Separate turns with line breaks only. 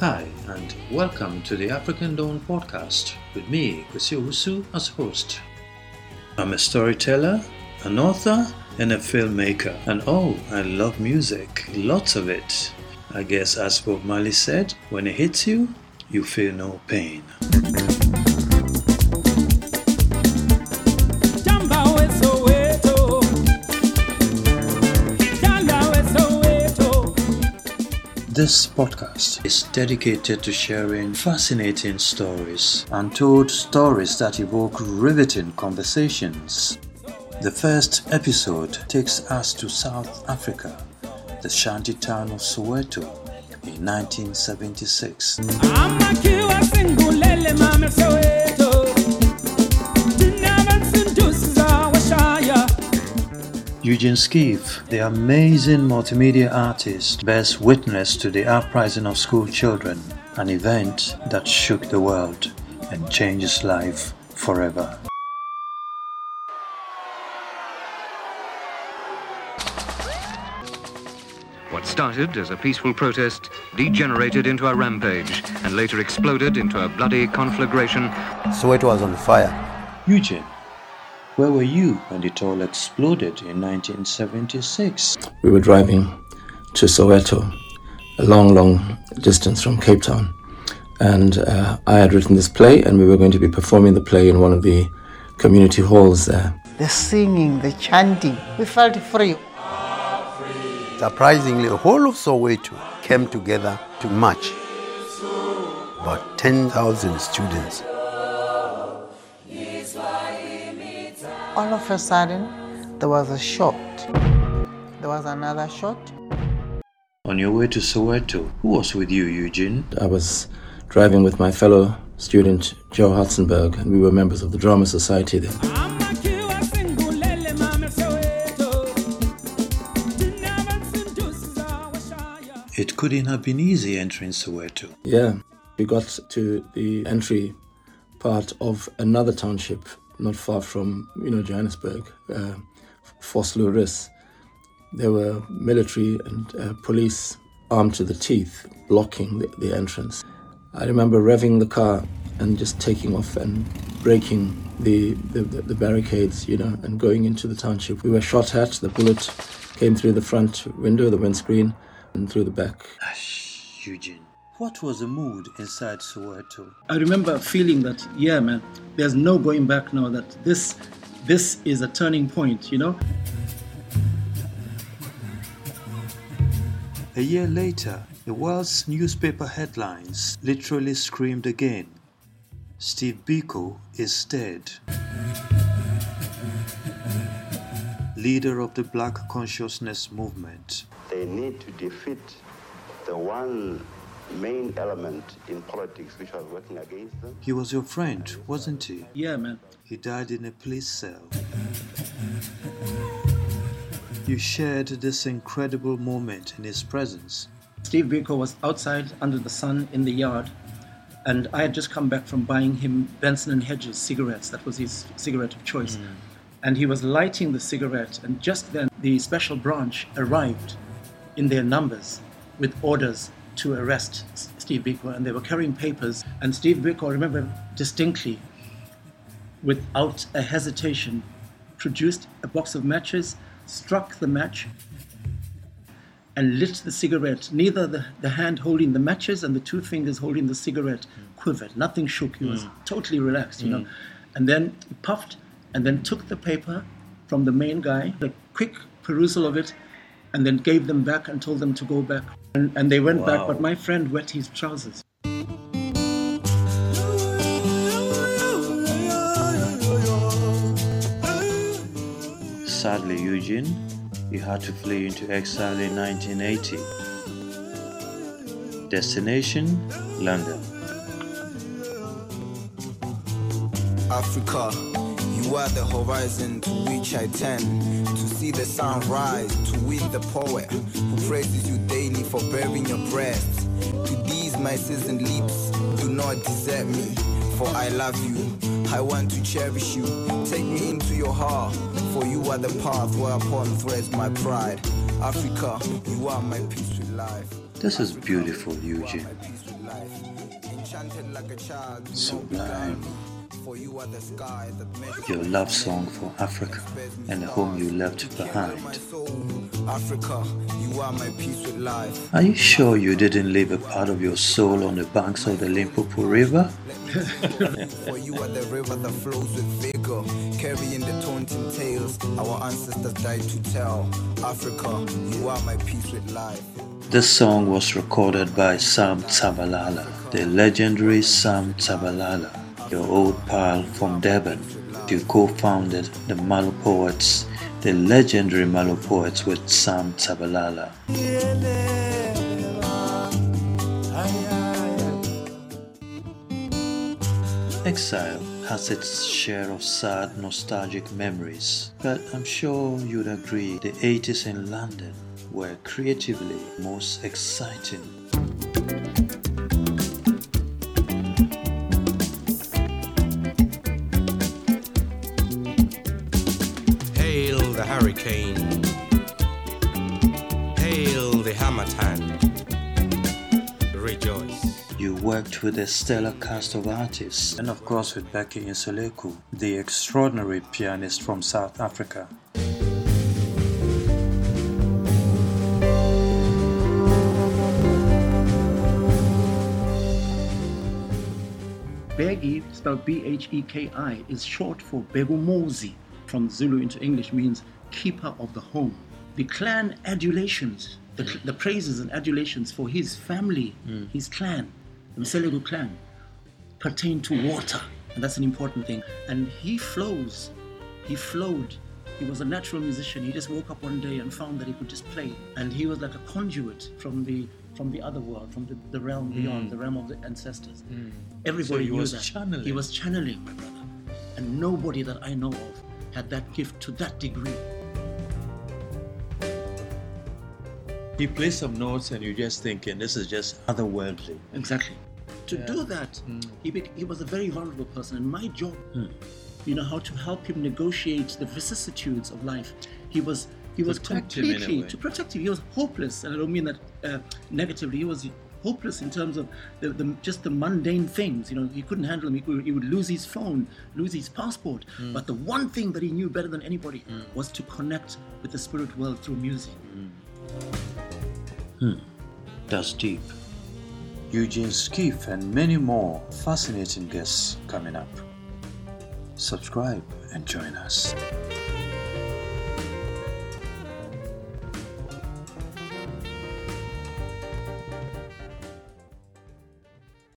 Hi, and welcome to the African Dawn podcast with me, Kwesi Owusu, as host. I'm a storyteller, an author, and a filmmaker. And oh, I love music, lots of it. I guess, as Bob Marley said, when it hits you, you feel no pain. This podcast is dedicated to sharing fascinating stories, and told stories that evoke riveting conversations. The first episode takes us to South Africa, the shanty town of Soweto in 1976. Eugene Skeef, the amazing multimedia artist, bears witness to the uprising of school children, an event that shook the world and changed his life forever.
What started as a peaceful protest degenerated into a rampage and later exploded into a bloody conflagration.
Soweto was on fire.
Eugene, where were you when it all exploded in 1976?
We were driving to Soweto, a long, long distance from Cape Town. And uh, I had written this play, and we were going to be performing the play in one of the community halls there.
The singing, the chanting, we felt free.
Surprisingly, the whole of Soweto came together to march. About 10,000 students.
All of a sudden, there was a shot. There was another shot.
On your way to Soweto, who was with you, Eugene?
I was driving with my fellow student, Joe Hudsenberg, and we were members of the Drama Society there.
It couldn't have been easy entering Soweto.
Yeah, we got to the entry part of another township not far from, you know, Johannesburg, uh, Vosloorus. There were military and uh, police armed to the teeth blocking the, the entrance. I remember revving the car and just taking off and breaking the, the, the, barricades, you know, and going into the township. We were shot at. The bullet came through the front window, the windscreen, and through the back.
Eugene. What was the mood inside Soweto?
I remember feeling that, yeah, man, there's no going back now, that this, this is a turning point, you know?
A year later, the world's newspaper headlines literally screamed again Steve Biko is dead. Leader of the Black Consciousness Movement.
They need to defeat the one main element in politics which was working against them.
He was your friend, wasn't he?
Yeah, man.
He died in a police cell. You shared this incredible moment in his presence.
Steve Biko was outside under the sun in the yard, and I had just come back from buying him Benson and Hedges cigarettes. That was his cigarette of choice. Mm. And he was lighting the cigarette, and just then the special branch arrived in their numbers with orders to arrest Steve Biko, and they were carrying papers. And Steve Biko, I remember distinctly, without a hesitation, produced a box of matches, struck the match, and lit the cigarette. Neither the, the hand holding the matches and the two fingers holding the cigarette quivered. Nothing shook. He was mm. totally relaxed, you mm. know. And then he puffed and then took the paper from the main guy, a quick perusal of it, and then gave them back and told them to go back. And, and they went wow. back, but my friend wet his trousers.
Sadly, Eugene, he had to flee into exile in 1980. Destination London.
Africa. You are the horizon to which I tend to see the sun rise, to win the poet who praises you daily for bearing your breath. To these my seasoned lips, do not desert me, for I love you. I want to cherish you. Take me into your heart, for you are the path whereupon threads my pride. Africa, you are my peace with life.
This is beautiful, Eugene.
enchanted like a child. You know
Sublime.
For you are the sky that measures
Your love song for Africa and the home you left behind.
Africa, you are my peace with life.
Are you sure you didn't leave a part of your soul on the banks of the Limpopo River?
For you are the river that flows with vigor, carrying the taunting tales our ancestors died to tell. Africa, you are my peace with life.
This song was recorded by Sam Tshabalala, the legendary Sam Tshabalala, your old pal from Devon. You co-founded the Malo Poets, the legendary Malopoets with Sam Tshabalala. Exile has its share of sad, nostalgic memories, but I'm sure you'd agree the 80s in London were creatively most exciting.
Hurricane. Hail the Harmattan. Rejoice.
You worked with a stellar cast of artists, and of course with Bheki Mseleku, the extraordinary pianist from South Africa.
Bheki, spelled B-H-E-K-I, is short for Bhekumuzi. From Zulu into English means keeper of the home. The clan adulations, the, hmm. the praises and adulations for his family, hmm. his clan, the Mseleku clan, pertain to water. And that's an important thing. And he flows. He flowed. He was a natural musician. He just woke up one day and found that he could just play. And he was like a conduit from the from the other world, from the, the realm hmm. beyond, the realm of the ancestors. Everybody
he
knew
was
that.
channeling.
He was channeling, my brother. And nobody that I know of had that gift to that degree.
He plays some notes, and you're just thinking this is just otherworldly.
Exactly. To do that, hmm. he, bec he was a very vulnerable person, and my job, hmm. you know, how to help him negotiate the vicissitudes of life. He was he was
Protect him in a
completely to protect him. He was hopeless, and I don't mean that uh, negatively. He was hopeless in terms of the, the just the mundane things. You know, he couldn't handle them. He, could, he would lose his phone, lose his passport. Hmm. But the one thing that he knew better than anybody was to connect with the spirit world through music. Hmm.
That's deep. Eugene Skeef and many more fascinating guests coming up. Subscribe and join us.